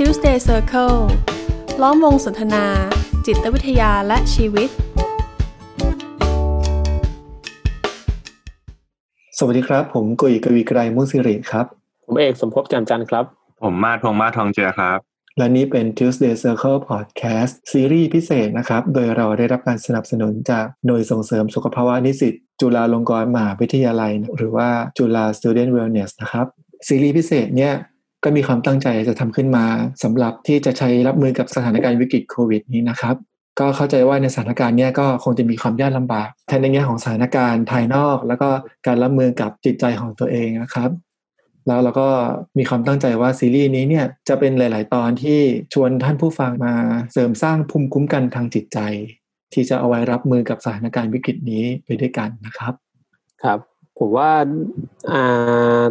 Tuesday Circle ล้อมวงสนทนา จิตวิทยาและชีวิต สวัสดีครับ ผมกุยกวีไกรมุสิริครับ ผมเอกสมภพจำจันทร์ครับ ผมมาทองมาทองเจือครับ และนี้เป็น Tuesday Circle Podcast ซีรีส์พิเศษนะครับ โดยเราได้รับการสนับสนุนจากหน่วยส่งเสริมสุขภาวะนิสิตจุฬาลงกรณ์มหาวิทยาลัย หรือว่าจุฬา Student Wellness นะครับ ซีรีส์พิเศษเนี่ย ก็มีความตั้งใจจะทำขึ้นมาสำหรับที่จะใช้รับมือกับสถานการณ์วิกฤตโควิดนี้นะครับ ก็เข้าใจว่าในสถานการณ์นี้ก็คงจะมีความยากลำบากทั้งในแง่ของสถานการณ์ภายนอก แล้วก็การรับมือกับจิตใจของตัวเองนะครับ แล้วเราก็มีความตั้งใจว่าซีรีส์นี้เนี่ยจะเป็นหลาย ๆ ตอนที่ชวนท่านผู้ฟังมาเสริมสร้างภูมิคุ้มกันทางจิตใจ ที่จะเอาไว้รับมือกับสถานการณ์วิกฤตนี้ไปด้วยกันนะครับ ครับ ผมว่าอ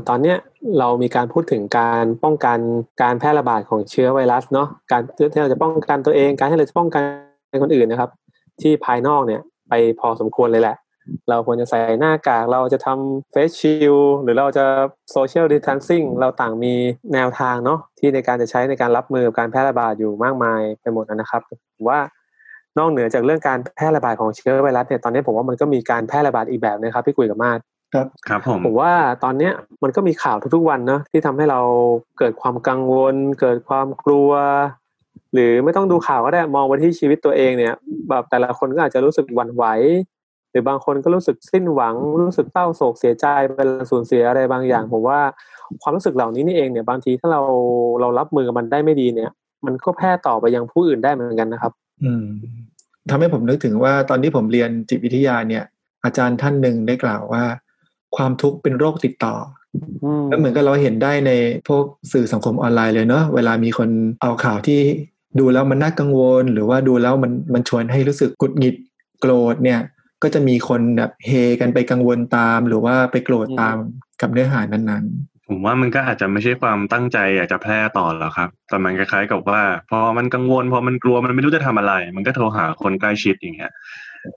ตอนเนี้ยเรามีการพูดถึงการป้องกันการแพร่ระบาดของเชื้อไวรัสเนาะการที่เราจะป้องกันตัวเอง การที่เราจะป้องกันคนอื่นนะครับ ที่ภายนอกเนี่ยไปพอสมควรเลยแหละ เราควรจะใส่หน้ากากเราจะทำเฟสชิลหรือเราจะโซเชียลดิสทันซิ่งเราต่างมีแนวทางเนาะที่ในการจะใช้ในการรับมือกับการแพร่ระบาดอยู่มากมายไปหมดนะครับผมว่านอกเหนือจากเรื่องการแพร่ระบาดของเชื้อไวรัสเนี่ยตอนนี้ผมว่ามันก็มีการแพร่ระบาดอีกแบบนะครับพี่กุยกับมาศ ครับครับผมผมว่าตอนเนี้ยมันก็มีข่าวทุกๆวันเนาะที่ทำให้เราเกิดความกังวล เกิดความกลัว หรือไม่ต้องดูข่าวก็ได้มองไปที่ชีวิตตัวเองเนี่ย แบบแต่ละคนก็อาจจะรู้สึกหวั่นไหวหรือบางคนก็รู้สึกสิ้นหวัง รู้สึกเศร้าโศกเสียใจเวลาสูญเสียอะไรบางอย่างผมว่าความรู้สึกเหล่านี้นี่เองเนี่ยบางทีถ้าเราเรารับมือกับมันได้ไม่ดีเนี่ย มันก็แพร่ต่อไปยังผู้อื่นได้เหมือนกันนะครับ อืมทำให้ผมนึกถึงว่าตอนที่ผมเรียนจิตวิทยาเนี่ย อาจารย์ท่านหนึ่งได้กล่าวว่า ความทุกข์เป็นโรคติดต่ออืมแล้วเหมือนกับเราเห็นได้ในพวกสื่อสังคมออนไลน์เลยเนาะเวลามีคนเอาข่าวที่ดูแล้วมันน่ากังวล หรือว่าดูแล้วมันมันชวนให้รู้สึกกุดหงิดโกรธเนี่ย ก็จะมีคนแบบเฮกันไปกังวลตาม หรือว่าไปโกรธตามกับเนื้อหานั้นผมว่ามันก็อาจจะไม่ใช่ความตั้งใจอยากจะแพร่ต่อหรอกครับ แต่มันคล้ายๆกับว่า พอมันกังวล พอมันกลัวมันไม่รู้จะทำอะไร มันก็โทรหาคนใกล้ชิดอย่างเงี้ย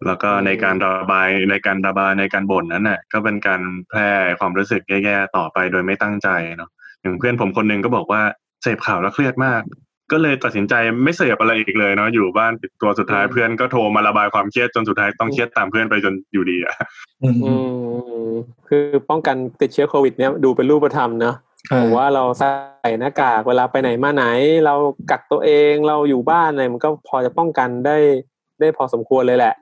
แล้วก็ในการระบายในการระบายในการบ่นนั้นน่ะก็เป็นการแพร่ความรู้สึกแย่ๆต่อไปโดยไม่ตั้งใจเนาะอย่างเพื่อนผมคนหนึ่งก็บอกว่าเสพข่าวแล้วเครียดมาก ก็เลยตัดสินใจไม่เสพอะไรอีกเลยเนาะอยู่บ้านปิดตัวสุดท้ายเพื่อนก็โทรมาระบายความเครียดจนสุดท้ายต้องเครียดตามเพื่อนไปจนอยู่ดีอะๆอืมอืมคือป้องกันติดเชื้อโควิด เนี่ยดูเป็นรูปธรรมเนาะผมว่าเราใส่หน้ากากเวลาไปไหนมาไหน เรากักตัวเองเราอยู่บ้านอะไรมันก็พอจะป้องกันได้ได้พอสมควรเลยแหละ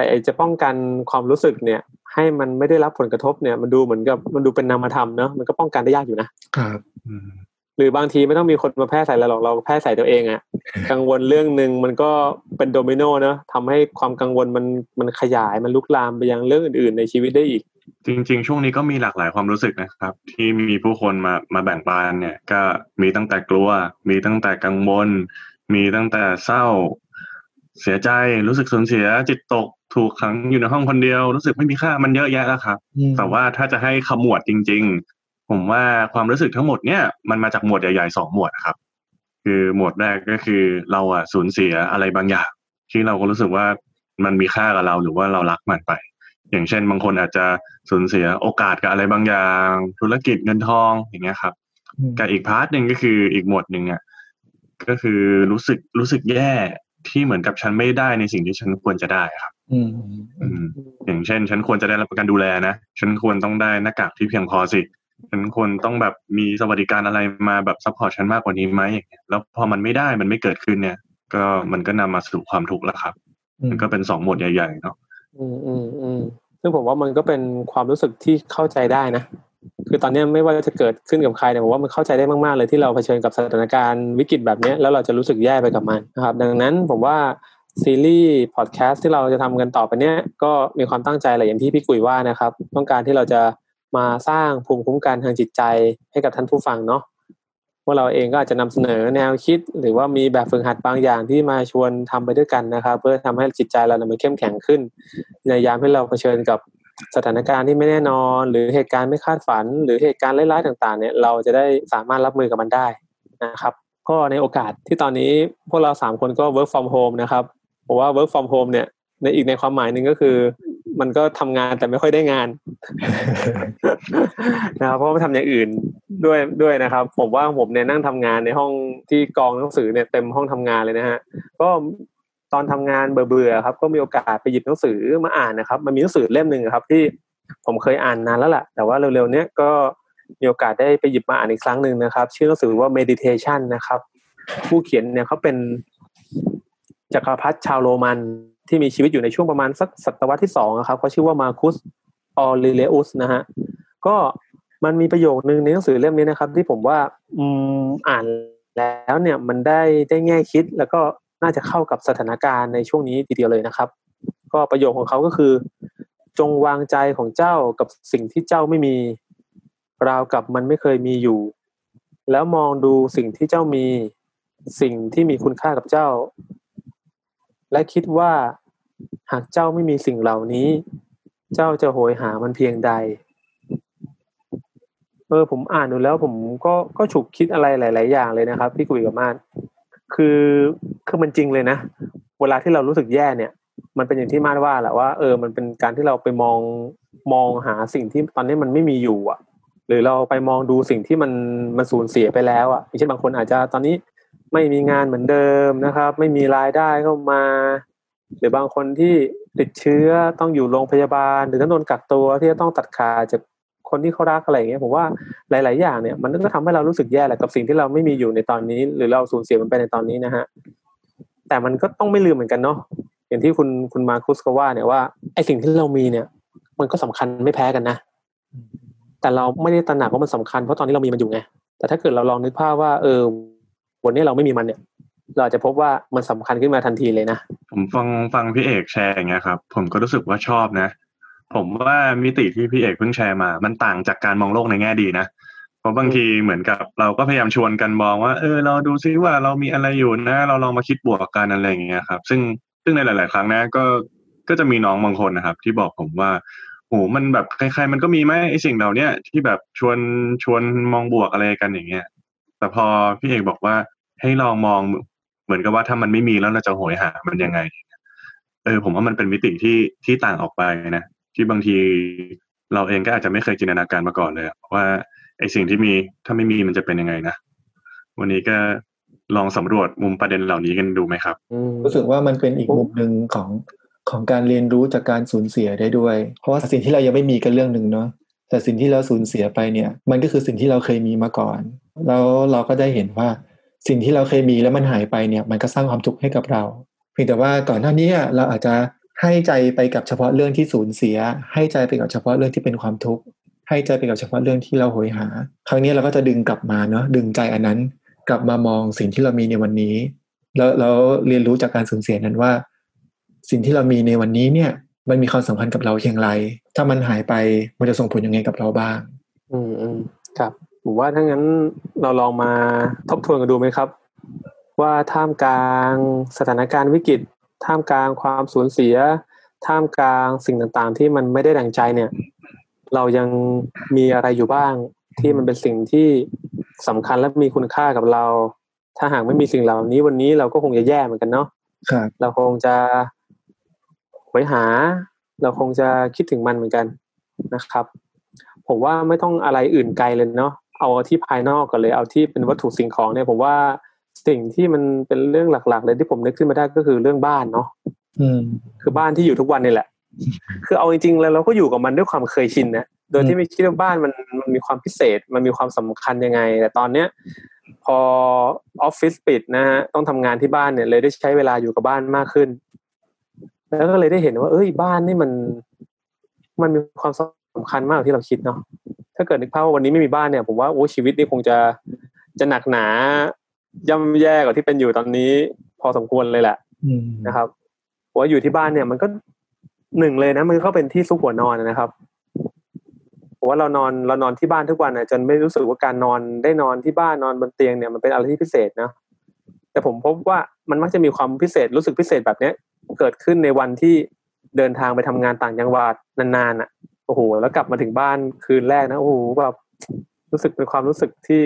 แต่ไอจะป้องกันความรู้สึกเนี่ย ให้มันไม่ได้รับผลกระทบเนี่ย มันดูเหมือนกับมันดูเป็นนามธรรมเนอะมันก็ป้องกันได้ยากอยู่นะครับอืมหรือบางทีไม่ต้องมีคนมาแพร่ใส่เราหรอกเราแพร่ใส่ตัวเองอะกังวลเรื่องหนึ่งมันก็เป็นโดมิโนเนอะทำให้ความกังวลมันมันขยายมันลุกลามไปยังเรื่องอื่น ๆ ในชีวิตได้อีก จริง ๆ ช่วงนี้ก็มีหลากหลายความรู้สึกนะครับ ที่มีผู้คนมามาแบ่งปันเนี่ย ก็มีตั้งแต่กลัว มีตั้งแต่กังวลมีตั้งแต่เศร้า เสียใจรู้สึกสูญเสียจิตตก ถูกขังอยู่ในห้องคนเดียว รู้สึกไม่มีค่ามันเยอะแยะแล้วครับอืมแต่ว่าถ้าจะให้ขมวดจริง ๆ ผมว่าความรู้สึกทั้งหมดเนี่ยมันมาจากหมวดใหญ่ๆสองหมวดนะครับ คือหมวดแรกก็คือเราอะสูญเสียอะไรบางอย่างที่เราก็รู้สึกว่ามันมีค่ากับเราหรือว่าเรารักมันไป อย่างเช่น บางคนอาจจะสูญเสียโอกาสกับอะไรบางอย่าง ธุรกิจเงินทองอย่างเงี้ยครับอืมกับอีกพาร์ทหนึ่งก็คืออีกหมวดหนึ่งเนี่ยก็คือรู้สึกรู้สึกแย่ ที่เหมือนกับฉันไม่ได้ในสิ่งที่ฉันควรจะได้ครับอืมอืมอย่างเช่น ฉันควรจะได้รับการดูแลนะฉันควรต้องได้หน้ากากที่เพียงพอสิฉันควรต้องแบบมีสวัสดิการอะไรมาแบบ support ฉันมากกว่านี้ไหมอย่างเงี้ยแล้วพอมันไม่ได้มันไม่เกิดขึ้นเนี่ย ก็มันก็นำมาสู่ความทุกข์แล้วครับ มันก็เป็นสองหมวดใหญ่ ๆ เนาะอืมอืมอืมซึ่งผมว่ามันก็เป็นความรู้สึกที่เข้าใจได้นะ คือตอนนี้ไม่ว่าจะเกิดขึ้นกับใครเนี่ยผมว่ามันเข้าใจได้มากๆเลยที่เราเผชิญกับสถานการณ์วิกฤตแบบนี้แล้วเราจะรู้สึกแย่ไปกับมันนะครับ ดังนั้นผมว่าซีรีส์พอดแคสต์ที่เราจะทำกันต่อไปเนี้ยก็มีความตั้งใจแหละอย่างที่พี่กุยว่านะครับ ต้องการที่เราจะมาสร้างภูมิคุ้มกันทางจิตใจให้กับท่านผู้ฟังเนาะว่าเราเองก็อาจจะนำเสนอแนวคิด หรือว่ามีแบบฝึกหัดบางอย่างที่มาชวนทำไปด้วยกันนะครับ เพื่อทำให้จิตใจเราเนี่ยมันเข้มแข็งขึ้น ในยามที่เราเผชิญกับ สถานการณ์ที่ไม่แน่นอน หรือเหตุการณ์ไม่คาดฝัน หรือเหตุการณ์ร้ายๆต่าง ๆ เนี่ยเราจะได้สามารถรับมือกับมันได้นะครับก็ในโอกาสที่ตอนนี้พวกเราสามคนก็ work from home นะครับผมว่า work from home เนี่ยในอีกในความหมายหนึ่งก็คือ มันก็ทำงานแต่ไม่ค่อยได้งานนะครับเพราะว่าทำอย่างอื่นด้วยด้วยนะครับ ผมว่าผมเนี่ยนั่งทำงานในห้องที่กองหนังสือเนี่ยเต็มห้องทำงานเลยนะฮะก็ ตอนทำงานเบื่อๆครับ ก็มีโอกาสไปหยิบหนังสือมาอ่านนะครับ มันมีหนังสือเล่มหนึ่งครับ ที่ผมเคยอ่านนานแล้วแหละแต่ว่าเร็วๆเนี้ยก็มีโอกาสได้ไปหยิบมาอ่านอีกครั้งหนึ่งนะครับ ชื่อหนังสือว่า meditation นะครับ ผู้เขียนเนี่ยเขาเป็นจักรพรรดิชาวโรมันที่มีชีวิตอยู่ในช่วงประมาณสักศตวรรษที่สองครับเขาชื่อว่ามาคุสออริเลอุสนะฮะก็มันมีประโยคนึงในหนังสือเล่มนี้นะครับ ที่ผมว่าอืมอ่านแล้วเนี่ยมันได้ได้แง่คิดแล้วก็ น่าจะเข้ากับสถานการณ์ในช่วงนี้ทีเดียวเลยนะครับ ก็ประโยคของเขาก็คือ จงวางใจของเจ้ากับสิ่งที่เจ้าไม่มีราวกับมันไม่เคยมีอยู่ แล้วมองดูสิ่งที่เจ้ามี สิ่งที่มีคุณค่ากับเจ้า และคิดว่าหากเจ้าไม่มีสิ่งเหล่านี้ เจ้าจะโหยหามันเพียงใด เออผมอ่านดูแล้วผมก็ก็ฉุกคิดอะไรหลาย ๆ อย่างเลยนะครับ พี่กุยกับมานคือ คือมันจริงเลยนะ เวลาที่เรารู้สึกแย่เนี่ย มันเป็นอย่างที่มาดว่าแหละว่าเออมันเป็นการที่เราไปมองมองหาสิ่งที่ตอนนี้มันไม่มีอยู่อะ หรือเราไปมองดูสิ่งที่มันมันสูญเสียไปแล้วอะอย่างเช่นบางคนอาจจะตอนนี้ไม่มีงานเหมือนเดิมนะครับ ไม่มีรายได้เข้ามา หรือบางคนที่ติดเชื้อต้องอยู่โรงพยาบาล หรือต้องโดนกักตัวที่จะต้องตัดขาดจากคนที่เขารักอะไรอย่างเงี้ยผมว่าหลาย ๆ อย่างเนี่ยมันก็ทำให้เรารู้สึกแย่แหละกับสิ่งที่เราไม่มีอยู่ในตอนนี้ หรือเราสูญเสียมันไปในตอนนี้นะฮะ แต่มันก็ต้องไม่ลืมเหมือนกันเนาะอย่างที่คุณคุณมาคุสก็ว่าเนี่ยว่าไอสิ่งที่เรามีเนี่ย มันก็สำคัญไม่แพ้กันนะ แต่เราไม่ได้ตระหนักว่ามันสำคัญเพราะตอนนี้เรามีมันอยู่ไง แต่ถ้าเกิดเราลองนึกภาพว่า เออ วันนี้เราไม่มีมันเนี่ย เราจะพบว่ามันสำคัญขึ้นมาทันทีเลยนะ ผมฟังฟังพี่เอกแชร์อย่างเงี้ยครับ ผมก็รู้สึกว่าชอบนะ ผมว่ามิติที่พี่เอกเพิ่งแชร์มา มันต่างจากการมองโลกในแง่ดีนะ เพราะบางทีเหมือนกับเราก็พยายามชวนกันมองว่า เออเราดูซิว่าเรามีอะไรอยู่นะ เราลองมาคิดบวกกันอะไรอย่างเงี้ยครับ ซึ่งซึ่งในหลาย ๆ ครั้งนะก็ก็จะมีน้องบางคนนะครับ ที่บอกผมว่าโหมันแบบใครๆมันก็มีไหมไอสิ่งเหล่าเนี้ยที่แบบชวนชวนมองบวกอะไรกันอย่างเงี้ยแต่พอพี่เอกบอกว่าให้ลองมองเหมือนกับว่าถ้ามันไม่มีแล้วเราจะโหยหามันยังไง เออ ผมว่ามันเป็นมิติที่ที่ต่างออกไปนะที่บางทีเราเองก็อาจจะไม่เคยจินตนาการมาก่อนเลยว่า ไอสิ่งที่มีถ้าไม่มีมันจะเป็นยังไงนะ วันนี้ก็ลองสำรวจมุมประเด็นเหล่านี้กันดูไหมครับรู้สึกว่ามันเป็นอีกมุมหนึ่งของของการเรียนรู้จากการสูญเสียได้ด้วย เพราะว่าสิ่งที่เรายังไม่มีกันเรื่องหนึ่งเนาะแต่สิ่งที่เราสูญเสียไปเนี่ย มันก็คือสิ่งที่เราเคยมีมาก่อน แล้วเราก็ได้เห็นว่าสิ่งที่เราเคยมีแล้วมันหายไปเนี่ย มันก็สร้างความทุกข์ให้กับเรา เพียงแต่ว่าก่อนหน้านี้เราอาจจะให้ใจไปกับเฉพาะเรื่องที่สูญเสีย ให้ใจไปกับเฉพาะเรื่องที่เป็นความทุกข์ ให้ใจไปกับเฉพาะเรื่องที่เราโหยหา ครั้งนี้เราก็จะดึงกลับมาเนาะดึงใจอันนั้นกลับมามองสิ่งที่เรามีในวันนี้ แล้วแล้วเรียนรู้จากการสูญเสียนั้นว่า สิ่งที่เรามีในวันนี้เนี่ย มันมีความสำคัญกับเราอย่างไร ถ้ามันหายไปมันจะส่งผลยังไงกับเราบ้าง อืมอืมครับผมว่าถ้างั้นเราลองมาทบทวนกันดูไหมครับ ว่าท่ามกลางสถานการณ์วิกฤต ท่ามกลางความสูญเสีย ท่ามกลางสิ่งต่างๆ ที่มันไม่ได้ดังใจเนี่ย เรายังมีอะไรอยู่บ้าง ที่มันเป็นสิ่งที่สำคัญและมีคุณค่ากับเรา ถ้าหากไม่มีสิ่งเหล่านี้วันนี้เราก็คงจะแย่เหมือนกันเนาะครับเราคงจะไว้หา เราคงจะคิดถึงมันเหมือนกันนะครับ ผมว่าไม่ต้องอะไรอื่นไกลเลยเนาะเอาที่ภายนอกก่อนเลยเอาที่เป็นวัตถุสิ่งของเนี่ยผมว่าสิ่งที่มันเป็นเรื่องหลัก ๆ เลยที่ผมนึกขึ้นมาได้ก็คือเรื่องบ้านเนาะอืมคือบ้านที่อยู่ทุกวันนี่แหละ คือเอาจริงๆแล้วเราก็อยู่กับมันด้วยความเคยชินนะโดยที่ไม่คิดว่าบ้านมันมันมีความพิเศษ มันมีความสำคัญยังไง แต่ตอนเนี้ยพอออฟฟิศปิดนะฮะต้องทำงานที่บ้านเนี่ย เลยได้ใช้เวลาอยู่กับบ้านมากขึ้น แล้วก็เลยได้เห็นว่า เอ้ยบ้านนี่มัน มันมีความสำคัญมากกว่าที่เราคิดเนาะถ้าเกิดนึกภาพว่าวันนี้ไม่มีบ้านเนี่ยผมว่าโอ้ชีวิตนี่คงจะจะหนักหนาย่ำแย่กว่าที่เป็นอยู่ตอนนี้ พอสมควรเลยแหละอืมนะครับผมว่าอยู่ที่บ้านเนี่ย มันก็ หนึ่งเลยนะมันก็เป็นที่ซุกหัวนอนนะครับผมว่าเรานอนเรานอนที่บ้านทุกวันนะจนไม่รู้สึกว่าการนอนได้นอนที่บ้านนอนบนเตียงเนี่ยมันเป็นอะไรที่พิเศษนะแต่ผมพบว่ามันมักจะมีความพิเศษรู้สึกพิเศษแบบเนี้ย เกิดขึ้นในวันที่เดินทางไปทำงานต่างจังหวัดนานๆอะโอ้โหแล้วกลับมาถึงบ้านคืนแรกนะโอ้โหแบบรู้สึกเป็นความรู้สึกที่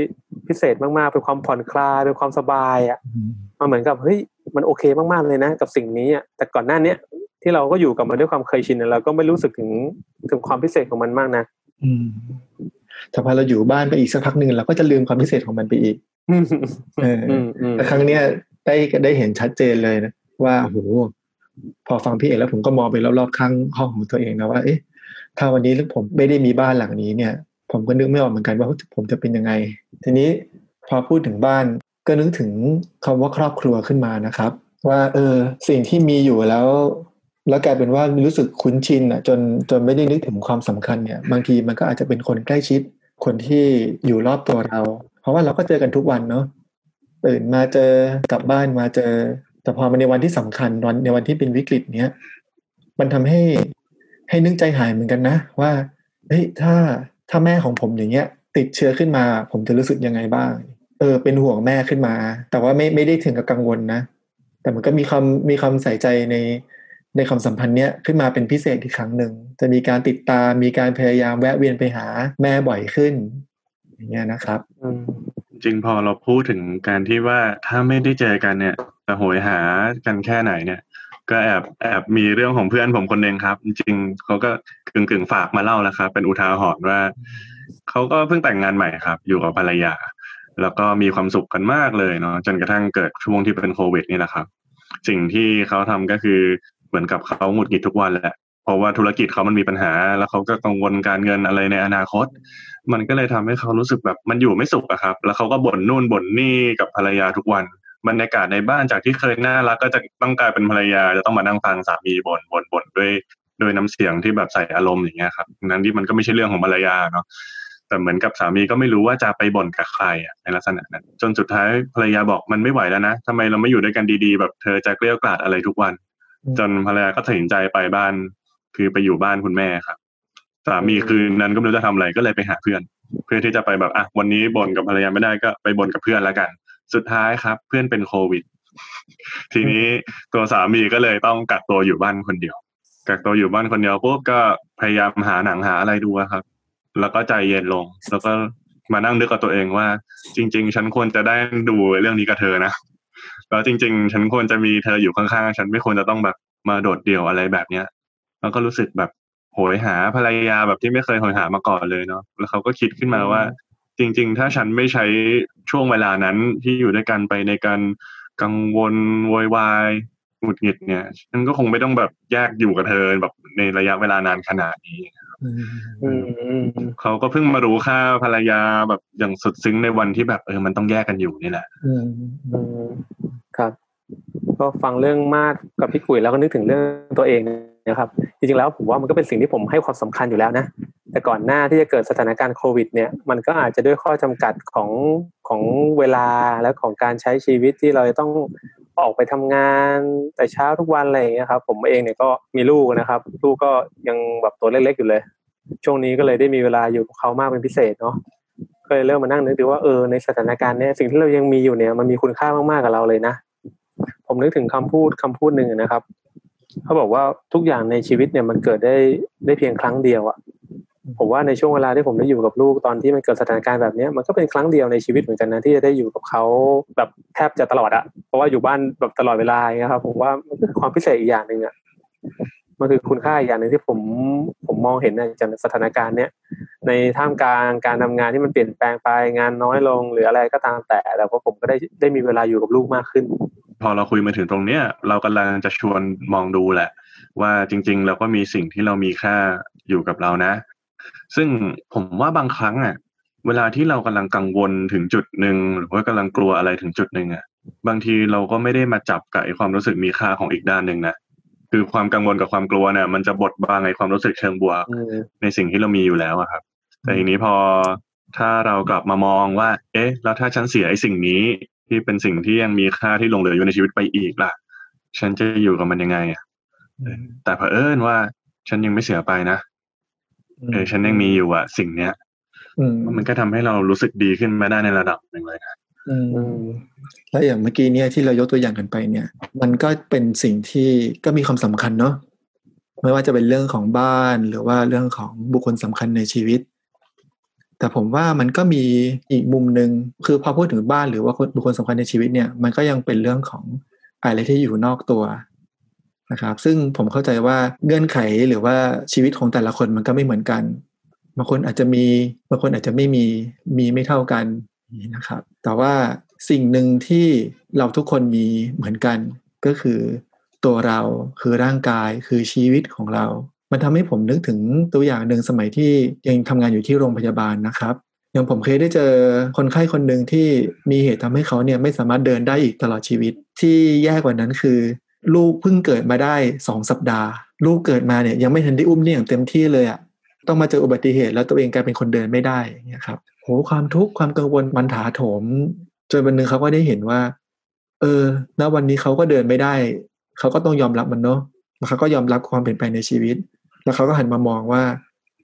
พิเศษมากๆเป็นความผ่อนคลายเป็นความสบายอะอืมมันเหมือนกับเฮ้ยมันโอเคมากๆเลยนะ กับสิ่งนี้อะแต่ก่อนหน้าเนี้ย ที่เราก็อยู่กับมันด้วยความเคยชินเราก็ไม่รู้สึกถึงถึงความพิเศษของมันมากนะอืมแต่พอเราอยู่บ้านไปอีกสักพักหนึ่งเราก็จะลืมความพิเศษของมันไปอีกเอออืมอืมแต่ครั้งเนี้ยได้ได้เห็นชัดเจนเลยนะว่าโหพอฟังพี่เอกแล้วผมก็มองไปรอบๆข้างห้องของตัวเองนะว่า เอ๊ะ ถ้าวันนี้ผมไม่ได้มีบ้านหลังนี้เนี่ย ผมก็นึกไม่ออกเหมือนกันว่าผมจะเป็นยังไง ทีนี้พอพูดถึงบ้าน ก็นึกถึงคำว่าครอบครัวขึ้นมานะครับ ว่า เออ สิ่งที่มีอยู่แล้ว แล้วกลายเป็นว่ารู้สึกคุ้นชินอะจนจนไม่ได้นึกถึงความสำคัญเนี่ย บางทีมันก็อาจจะเป็นคนใกล้ชิด คนที่อยู่รอบตัวเรา เพราะว่าเราก็เจอกันทุกวันเนาะตื่นมาเจอกลับบ้านมาเจอ แต่พอมาในวันที่สำคัญวันในวันที่เป็นวิกฤตเนี้ยมันทำให้ให้นึกใจหายเหมือนกันนะ ว่าเฮ้ยถ้าถ้าแม่ของผมอย่างเงี้ย ติดเชื้อขึ้นมา ผมจะรู้สึกยังไงบ้าง เออ เป็นห่วงแม่ขึ้นมา แต่ว่าไม่ไม่ได้ถึงกับกังวลนะ แต่มันก็มีความมีความใส่ใจใน ในความสัมพันธ์เนี้ยขึ้นมาเป็นพิเศษอีกครั้งหนึ่งจะมีการติดตามมีการพยายามแวะเวียนไปหาแม่บ่อยขึ้น อย่างเงี้ยนะครับจริงพอเราพูดถึงการที่ว่าถ้าไม่ได้เจอกันเนี่ยจะโหยหากันแค่ไหนเนี่ย ก็แอบแอบมีเรื่องของเพื่อนผมคนหนึ่งครับ จริงเขาก็กึ่งกึ่งฝากมาเล่าแล้วครับ เป็นอุทาหรณ์ว่าเขาก็เพิ่งแต่งงานใหม่ครับ อยู่กับภรรยา แล้วก็มีความสุขกันมากเลยเนาะจนกระทั่งเกิดช่วงที่เป็นโควิดนี่แหละครับ สิ่งที่เขาทำก็คือ เหมือนกับเขาหงุดหงิดทุกวันแหละเพราะว่าธุรกิจเขามันมีปัญหา แล้วเขาก็กังวลการเงินอะไรในอนาคต มันก็เลยทำให้เขารู้สึกแบบมันอยู่ไม่สุขอะครับ แล้วเขาก็บ่นนู่นบ่นนี่กับภรรยาทุกวันบรรยากาศในบ้านจากที่เคยน่ารักก็จะต้องกลายเป็นภรรยาจะต้องมานั่งฟังสามีบ่นบ่นบ่นด้วยด้วยน้ำเสียงที่แบบใส่อารมณ์อย่างเงี้ยครับนั้นที่มันก็ไม่ใช่เรื่องของภรรยาเนาะแต่เหมือนกับสามีก็ไม่รู้ว่าจะไปบ่นกับใครอะในลักษณะนั้นจนสุดท้ายภรรยาบอกมันไม่ไหวแล้วนะทำไมเราไม่อยู่ด้วยกันดีๆ แบบเธอจะเกลี้ยกล่อดอะไรทุกวัน จนภรรยาก็ตัดสินใจไปบ้าน คือไปอยู่บ้านคุณแม่ครับสามีคืนนั้นก็ไม่รู้จะทำอะไรก็เลยไปหาเพื่อน เพื่อที่จะไปแบบอะวันนี้บ่นกับภรรยาไม่ได้ก็ไปบ่นกับเพื่อนแล้วกัน สุดท้ายครับ เพื่อนเป็นโควิด ทีนี้ตัวสามีก็เลยต้องกักตัวอยู่บ้านคนเดียว กักตัวอยู่บ้านคนเดียวปุ๊บก็พยายามหาหนังหาอะไรดูครับ แล้วก็ใจเย็นลง แล้วก็มานั่งนึกกับตัวเองว่า จริง ๆ ฉันควรจะได้ดูเรื่องนี้กับเธอนะ แล้วจริง ๆ ฉันควรจะมีเธออยู่ข้างๆ ฉันไม่ควรจะต้องแบบมาโดดเดี่ยวอะไรแบบเนี้ยแล้วก็รู้สึกแบบโหยหาภรรยาแบบที่ไม่เคยโหยหามาก่อนเลยเนาะแล้วเขาก็คิดขึ้นมาว่า จริง ๆ ถ้าฉันไม่ใช้ช่วงเวลานั้นที่อยู่ด้วยกันไปในการกังวลโวยวาย หงุดหงิดเนี่ยฉันก็คงไม่ต้องแบบแยกอยู่กับเธอแบบในระยะเวลานานขนาดนี้อืมอืมอืมเขาก็เพิ่งมารู้ค่าภรรยาแบบอย่างสุดซึ้งในวันที่แบบเออมันต้องแยกกันอยู่นี่แหละอืมอืมครับ ก็ฟังเรื่องมากกับพี่กุยแล้วก็นึกถึงเรื่องตัวเองนะครับ จริงๆแล้วผมว่ามันก็เป็นสิ่งที่ผมให้ความสำคัญอยู่แล้วนะแต่ก่อนหน้าที่จะเกิดสถานการณ์โควิด เนี่ย มันก็อาจจะด้วยข้อจำกัดของของเวลาและของการใช้ชีวิตที่เราจะต้อง ออกไปทำงานแต่เช้าทุกวันอะไรอย่างเงี้ยครับ ผมเองเนี่ยก็มีลูกนะครับ ลูกก็ยังแบบตัวเล็กๆอยู่เลย ช่วงนี้ก็เลยได้มีเวลาอยู่กับเขามากเป็นพิเศษเนาะก็เลยเริ่มมานั่งนึกดูว่าเออในสถานการณ์เนี้ยสิ่งที่เรายังมีอยู่เนี่ยมันมีคุณค่ามากๆกับเราเลยนะ ผมนึกถึงคำพูดคำพูดหนึ่งนะครับเขาบอกว่าทุกอย่างในชีวิตเนี่ยมันเกิดได้ได้เพียงครั้งเดียวอะ ผมว่าในช่วงเวลาที่ผมได้อยู่กับลูกตอนที่มันเกิดสถานการณ์แบบนี้มันก็เป็นครั้งเดียวในชีวิตเหมือนกันนะที่จะได้อยู่กับเขาแบบแทบจะตลอดอะเพราะว่าอยู่บ้านแบบตลอดเวลาอย่างเงี้ยครับ ผมว่ามันคือความพิเศษอีกอย่างหนึ่งอะมันคือคุณค่าอีกอย่างหนึ่งที่ผมผมมองเห็นนจากสถานการณ์เนี้ยในท่ามกลางการทำงานที่มันเปลี่ยนแปลงไปงานน้อยลงหรืออะไรก็ตามแต่แต่ว่าผมก็ได้ได้มีเวลาอยู่กับลูกมากขึ้น พอเราคุยมาถึงตรงเนี้ยเรากำลังจะชวนมองดูแหละ ว่าจริง ๆ เราก็มีสิ่งที่เรามีค่าอยู่กับเรานะ ซึ่งผมว่าบางครั้งอะเวลาที่เรากำลังกังวลถึงจุดหนึ่งหรือว่ากำลังกลัวอะไรถึงจุดหนึ่งอะบางทีเราก็ไม่ได้มาจับกับไอ้ความรู้สึกมีค่าของอีกด้านหนึ่งนะคือความกังวลกับความกลัวเนี่ยมันจะบดบังไอ้ความรู้สึกเชิงบวกอืมในสิ่งที่เรามีอยู่แล้วอะครับ แต่ทีนี้พอถ้าเรากลับมามองว่า เอ๊ะ แล้วถ้าฉันเสียไอ้สิ่งนี้ที่เป็นสิ่งที่ยังมีค่าที่หลงเหลืออยู่ในชีวิตไปอีกล่ะ ฉันจะอยู่กับมันยังไงอะแต่เผอิญว่าฉันยังไม่เสียไปนะ เออฉันยังมีอยู่อะสิ่งเนี้ยอืมมันก็ทำให้เรารู้สึกดีขึ้นมาได้ในระดับหนึ่งเลยนะอืมอืมแล้วอย่างเมื่อกี้เนี่ยที่เรายกตัวอย่างกันไปเนี่ย มันก็เป็นสิ่งที่ก็มีความสำคัญเนาะไม่ว่าจะเป็นเรื่องของบ้านหรือว่าเรื่องของบุคคลสำคัญในชีวิต แต่ผมว่ามันก็มีอีกมุมหนึ่งคือพอพูดถึงบ้านหรือว่าคนบุคคลสำคัญในชีวิตเนี่ย มันก็ยังเป็นเรื่องของอะไรที่อยู่นอกตัว นะครับซึ่งผมเข้าใจว่าเงื่อนไขหรือว่าชีวิตของแต่ละคนมันก็ไม่เหมือนกันบางคนอาจจะมีบางคนอาจจะไม่มีมีไม่เท่ากันนะครับ แต่ว่าสิ่งหนึ่งที่เราทุกคนมีเหมือนกันก็คือตัวเราคือร่างกายคือชีวิตของเรา มันทำให้ผมนึกถึงตัวอย่างหนึ่งสมัยที่ยังทำงานอยู่ที่โรงพยาบาลนะครับอย่างผมเคยได้เจอคนไข้คนหนึ่งที่มีเหตุทำให้เขาเนี่ยไม่สามารถเดินได้อีกตลอดชีวิต ที่แย่กว่านั้นคือ ลูกเพิ่งเกิดมาได้สองสัปดาห์ ลูกเกิดมาเนี่ยยังไม่ทันได้อุ้มเนี่ยอย่างเต็มที่เลยอะต้องมาเจออุบัติเหตุ แล้วตัวเองกลายเป็นคนเดินไม่ได้เนี่ยครับโหความทุกข์ความกังวลมันถาโถม จนวันหนึ่งเขาก็ได้เห็นว่า เออณวันนี้เขาก็เดินไม่ได้เขาก็ต้องยอมรับมันเนาะแล้วเขาก็ยอมรับความเปลี่ยนแปลงในชีวิต แล้วเขาก็หันมามองว่า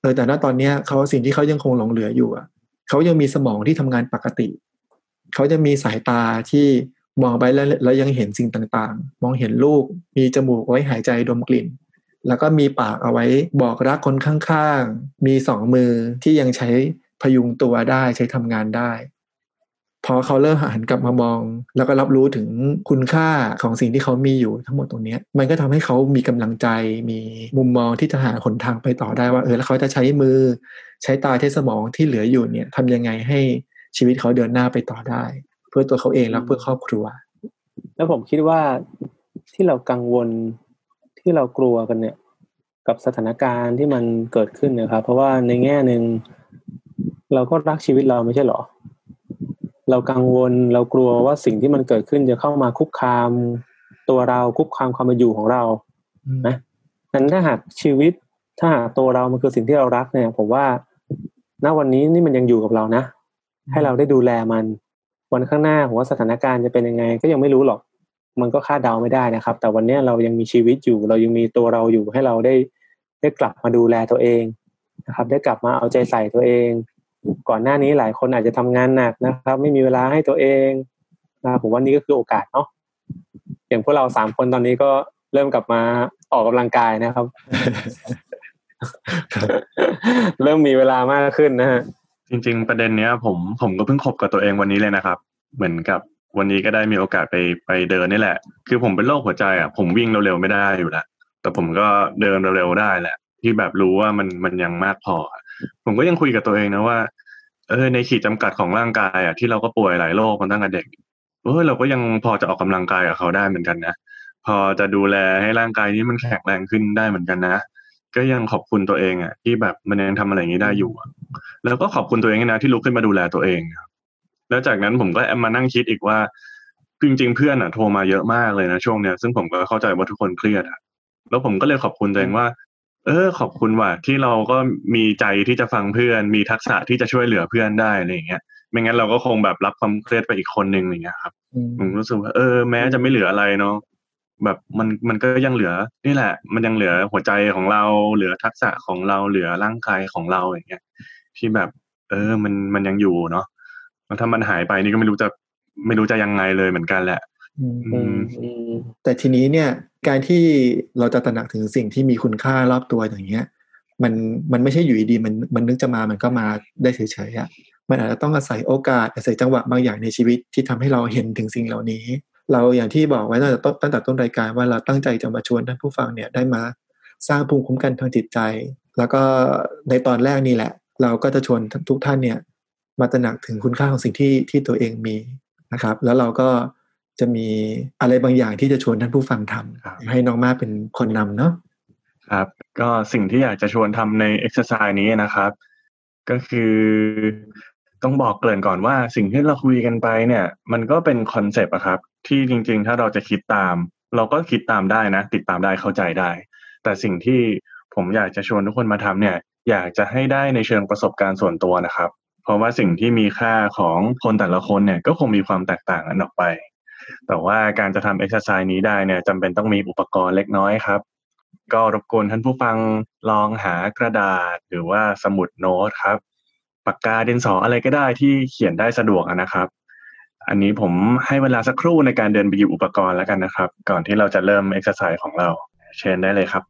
เออแต่ณตอนเนี้ยเขาสิ่งที่เขายังคงหลงเหลืออยู่อะเขายังมีสมองที่ทำงานปกติ เขาจะมีสายตาที่ มองไปแล้วแล้วยังเห็นสิ่งต่างๆ มองเห็นลูก มีจมูกไว้หายใจดมกลิ่น แล้วก็มีปากเอาไว้บอกรักคนข้างๆ มีสองมือที่ยังใช้พยุงตัวได้ใช้ทำงานได้ พอเขาเริ่มหันกลับมามอง แล้วก็รับรู้ถึงคุณค่าของสิ่งที่เขามีอยู่ทั้งหมดตรงนี้มันก็ทำให้เขามีกำลังใจ มีมุมมองที่จะหาหนทางไปต่อได้ว่าเออแล้วเขาจะใช้มือ ใช้ตาใช้สมองที่เหลืออยู่เนี่ยทำยังไงให้ชีวิตเขาเดินหน้าไปต่อได้ เพื่อตัวเขาเองและเพื่อครอบครัว แล้วผมคิดว่าที่เรากังวลที่เรากลัวกันเนี่ย กับสถานการณ์ที่มันเกิดขึ้นนะครับ เพราะว่าในแง่หนึ่งเราก็รักชีวิตเราไม่ใช่หรอ เรากังวลเรากลัวว่าสิ่งที่มันเกิดขึ้นจะเข้ามาคุกคามตัวเราคุกคามความเป็นอยู่ของเรานะนั้นถ้าหากชีวิตถ้าหากตัวเรามันคือสิ่งที่เรารักเนี่ย ผมว่าณวันนี้นี่มันยังอยู่กับเรานะ ให้เราได้ดูแลมัน วันข้างหน้าผมว่าสถานการณ์จะเป็นยังไง ก็ยังไม่รู้หรอก มันก็คาดเดาไม่ได้นะครับ แต่วันนี้เรายังมีชีวิตอยู่ เรายังมีตัวเราอยู่ให้เราได้ได้กลับมาดูแลตัวเองนะครับ ได้กลับมาเอาใจใส่ตัวเอง ก่อนหน้านี้หลายคนอาจจะทำงานหนักนะครับ ไม่มีเวลาให้ตัวเองนะผมว่านี่ก็คือโอกาสเนาะอย่างพวกเราสามคนตอนนี้ก็เริ่มกลับมาออกกำลังกายนะครับ เริ่มมีเวลามากขึ้นนะฮะ จริง ๆ ประเด็นเนี้ย ผมผมก็เพิ่งคบกับตัวเองวันนี้เลยนะครับ เหมือนกับวันนี้ก็ได้มีโอกาสไปไปเดินนี่แหละ คือผมเป็นโรคหัวใจอะผมวิ่งเร็วๆไม่ได้อยู่แล้วแต่ผมก็เดินเร็วๆได้แหละ ที่แบบรู้ว่ามันมันยังมากพอ ผมก็ยังคุยกับตัวเองนะว่า เออในขีดจำกัดของร่างกายอะที่เราก็ป่วยหลายโรคมาตั้งแต่เด็กเออเราก็ยังพอจะออกกำลังกายกับเขาได้เหมือนกันนะพอจะดูแลให้ร่างกายนี้มันแข็งแรงขึ้นได้เหมือนกันนะ ก็ยังขอบคุณตัวเองอะที่แบบมันยังทำอะไรอย่างนี้ได้อยู่แล้วก็ขอบคุณตัวเองนะที่ลุกขึ้นมาดูแลตัวเองแล้วจากนั้นผมก็มานั่งคิดอีกว่าจริงๆเพื่อนอะโทรมาเยอะมากเลยนะช่วงเนี้ยซึ่งผมก็เข้าใจว่าทุกคนเครียดอะแล้วผมก็เลยขอบคุณตัวเองว่า เออ ขอบคุณว่ะที่เราก็มีใจที่จะฟังเพื่อน มีทักษะที่จะช่วยเหลือเพื่อนได้อะไรอย่างเงี้ยไม่งั้นเราก็คงแบบรับความเครียดไปอีกคนนึงอย่างเงี้ยครับผมรู้สึกว่าเออแม้จะไม่เหลืออะไรเนาะ แบบมันมันก็ยังเหลือนี่แหละ มันยังเหลือหัวใจของเรา เหลือทักษะของเราเหลือร่างกายของเราอย่างเงี้ยที่แบบ เออมันมันยังอยู่เนาะแล้วถ้ามันหายไปนี่ก็ไม่รู้จะไม่รู้จะยังไงเลยเหมือนกันแหละแต่ทีนี้เนี่ย การที่เราจะตระหนักถึงสิ่งที่มีคุณค่ารอบตัวอย่างเงี้ย มันมันไม่ใช่อยู่ดีมันมันนึกจะมามันก็มาได้เฉยๆอะมันอาจจะต้องอาศัยโอกาสอาศัยจังหวะบางอย่างในชีวิตที่ทำให้เราเห็นถึงสิ่งเหล่านี้ เราอย่างที่บอกไว้ตั้งแต่ต้นตั้งแต่ต้นรายการว่าเราตั้งใจจะมาชวนท่านผู้ฟังเนี่ยได้มาสร้างภูมิคุ้มกันทางจิตใจ แล้วก็ในตอนแรกนี่แหละ เราก็จะชวนทุกท่านเนี่ย มาตระหนักถึงคุณค่าของสิ่งที่ที่ตัวเองมีนะครับ แล้วเราก็จะมีอะไรบางอย่างที่จะชวนท่านผู้ฟังทำให้น้องมาเป็นคนนำเนาะครับ ก็สิ่งที่อยากจะชวนทำในเอ็กซ์ไซส์นี้นะครับ ก็คือ ต้องบอกเกริ่นก่อนว่าสิ่งที่เราคุยกันไปเนี่ย มันก็เป็น concept อะครับ ที่จริง ๆ ถ้าเราจะคิดตาม เราก็คิดตามได้นะ ติดตามได้เข้าใจได้ แต่สิ่งที่ผมอยากจะชวนทุกคนมาทำเนี่ย อยากจะให้ได้ในเชิงประสบการณ์ส่วนตัวนะครับ เพราะว่าสิ่งที่มีค่าของคนแต่ละคนเนี่ยก็คงมีความแตกต่างกันออกไป แต่ว่าการจะทำเอ็กซ์ไซส์นี้ได้เนี่ยจำเป็นต้องมีอุปกรณ์เล็กน้อยครับ ก็รบกวนท่านผู้ฟังลองหากระดาษหรือว่าสมุดโน้ตครับ ปากกาดินสออะไรก็ได้ที่เขียนได้สะดวกนะครับ อันนี้ผมให้เวลาสักครู่ในการเดินไปหยิบอุปกรณ์แล้วกันนะครับ ก่อนที่เราจะเริ่มเอ็กซ์ไซส์ของเรา เชิญได้เลยครับ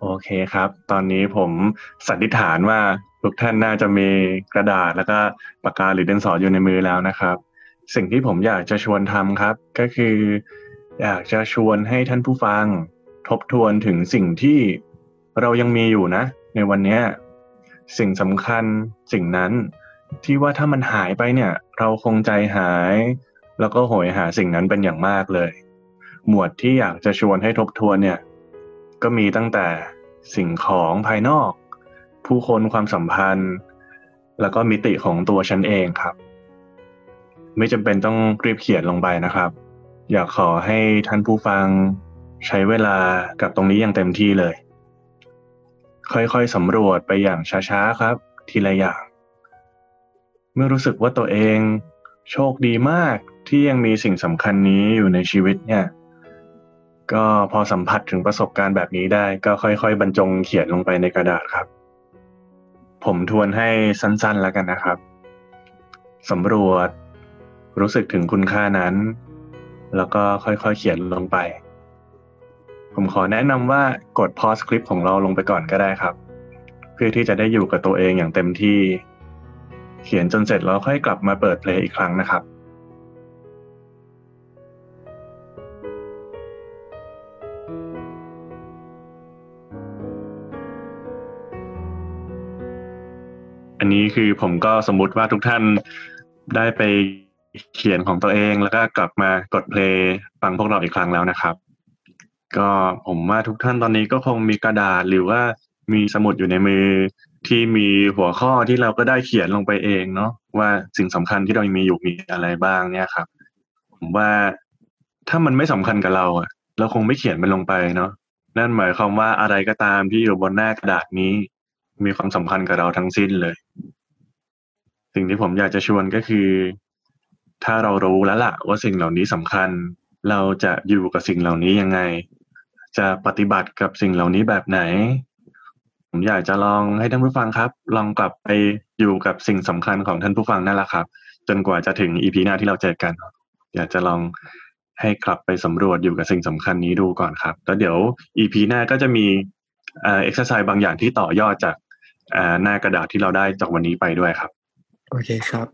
โอเคครับ ตอนนี้ผมสันนิษฐานว่าทุกท่านน่าจะมีกระดาษแล้วก็ปากกาหรือดินสออยู่ในมือแล้วนะครับ สิ่งที่ผมอยากจะชวนทำครับ ก็คือ อยากจะชวนให้ท่านผู้ฟัง ทบทวนถึงสิ่งที่เรายังมีอยู่นะ ในวันนี้สิ่งสำคัญสิ่งนั้นที่ว่าถ้ามันหายไปเนี่ย เราคงใจหาย แล้วก็โหยหาสิ่งนั้นเป็นอย่างมากเลย หมวดที่อยากจะชวนให้ทบทวนเนี่ย ก็มีตั้งแต่สิ่งของภายนอก ผู้คนความสัมพันธ์ แล้วก็มิติของตัวฉันเองครับ ไม่จำเป็นต้องรีบเขียนลงไปนะครับ อยากขอให้ท่านผู้ฟัง ใช้เวลากับตรงนี้อย่างเต็มที่เลย ค่อยๆสำรวจไปอย่างช้าๆครับ ทีละอย่าง เมื่อรู้สึกว่าตัวเองโชคดีมากที่ยังมีสิ่งสำคัญนี้อยู่ในชีวิตเนี่ย ก็พอสัมผัสถึงประสบการณ์แบบนี้ได้ก็ค่อยๆ บรรจงเขียนลงไปในกระดาษครับ ผมทวนให้สั้นๆแล้วกันนะครับสำรวจ รู้สึกถึงคุณค่านั้น แล้วก็ค่อยๆเขียนลงไป ผมขอแนะนำว่ากดพอสคลิปของเราลงไปก่อนก็ได้ครับ เพื่อที่จะได้อยู่กับตัวเองอย่างเต็มที่ เขียนจนเสร็จแล้วค่อยกลับมาเปิดเพลงอีกครั้งนะครับอันนี้คือผมก็สมมุติว่าทุกท่านได้ไปเขียนของตัวเองแล้วก็กลับมากดเพลงฟังพวกเราอีกครั้งแล้วนะครับ ก็ผมว่าทุกท่านตอนนี้ก็คงมีกระดาษหรือว่ามีสมุดอยู่ในมือที่มีหัวข้อที่เราก็ได้เขียนลงไปเองเนาะว่าสิ่งสำคัญที่เรามีอยู่มีอะไรบ้างเนี่ยครับ ผมว่าถ้ามันไม่สำคัญกับเราอะเราคงไม่เขียนมันลงไปเนาะนั่นหมายความว่าอะไรก็ตามที่อยู่บนหน้ากระดาษนี้ มีความสำคัญกับเราทั้งสิ้นเลย สิ่งที่ผมอยากจะชวนก็คือ ถ้าเรารู้แล้วล่ะว่าสิ่งเหล่านี้สำคัญ เราจะอยู่กับสิ่งเหล่านี้ยังไง จะปฏิบัติกับสิ่งเหล่านี้แบบไหน ผมอยากจะลองให้ท่านผู้ฟังครับ ลองกลับไปอยู่กับสิ่งสำคัญของท่านผู้ฟังนั่นแหละครับ จนกว่าจะถึงอีพีหน้าที่เราเจอกัน อยากจะลองให้กลับไปสำรวจอยู่กับสิ่งสำคัญนี้ดูก่อนครับ แล้วเดี๋ยวEP หน้าก็จะมี exercise บางอย่างที่ต่อยอดจากหน้ากระดาษที่เราได้จากวันนี้ไปด้วยครับ โอเคครับ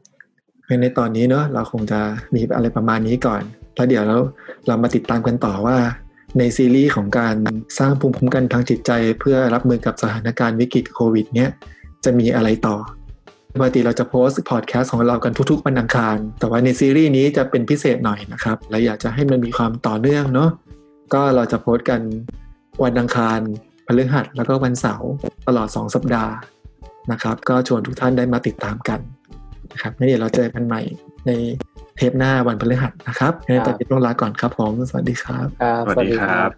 ในตอนนี้เนอะเราคงจะมีอะไรประมาณนี้ก่อน แล้วเดี๋ยวเราเรามาติดตามกันต่อว่า ในซีรีส์ของการสร้างภูมิคุ้มกันทางจิตใจ เพื่อรับมือกับสถานการณ์วิกฤตโควิด เนี้ยจะมีอะไรต่อปกติเราจะโพสต์พอดแคสต์ของเรากันทุกๆวันอังคาร แต่ว่าในซีรีส์นี้จะเป็นพิเศษหน่อยนะครับ และอยากจะให้มันมีความต่อเนื่องเนาะก็เราจะโพสต์กันวันอังคารพฤหัสแล้วก็วันเสาร์ตลอด 2 สัปดาห์นะครับ ก็ชวนทุกท่านได้มาติดตามกันนะครับเดี๋ยวเราเจอกันใหม่ใน เทปหน้าวันพฤหัสนะครับในตอนนี้ต้องลาก่อนครับผม สวัสดีครับครับ สวัสดีครับ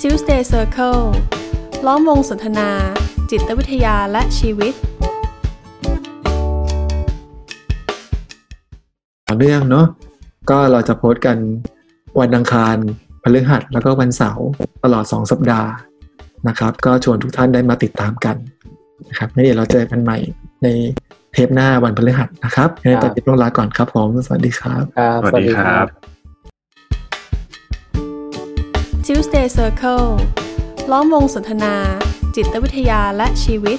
Tuesday Circle ล้อมวงสนทนา จิตวิทยาและชีวิตต่อเนื่องเนาะก็เราจะโพสต์กันวันอังคารพฤหัสแล้วก็วันเสาร์ตลอด 2 สัปดาห์นะครับ ก็ชวนทุกท่านได้มาติดตามกันนะครับเดี๋ยวเราเจอกันใหม่ ในเทปหน้าวันพฤหัสนะครับในตอนนี้ต้องลาก่อนครับผม สวัสดีครับครับ สวัสดีครับ Tuesday Circle ล้อมวงสนทนา จิตวิทยาและชีวิต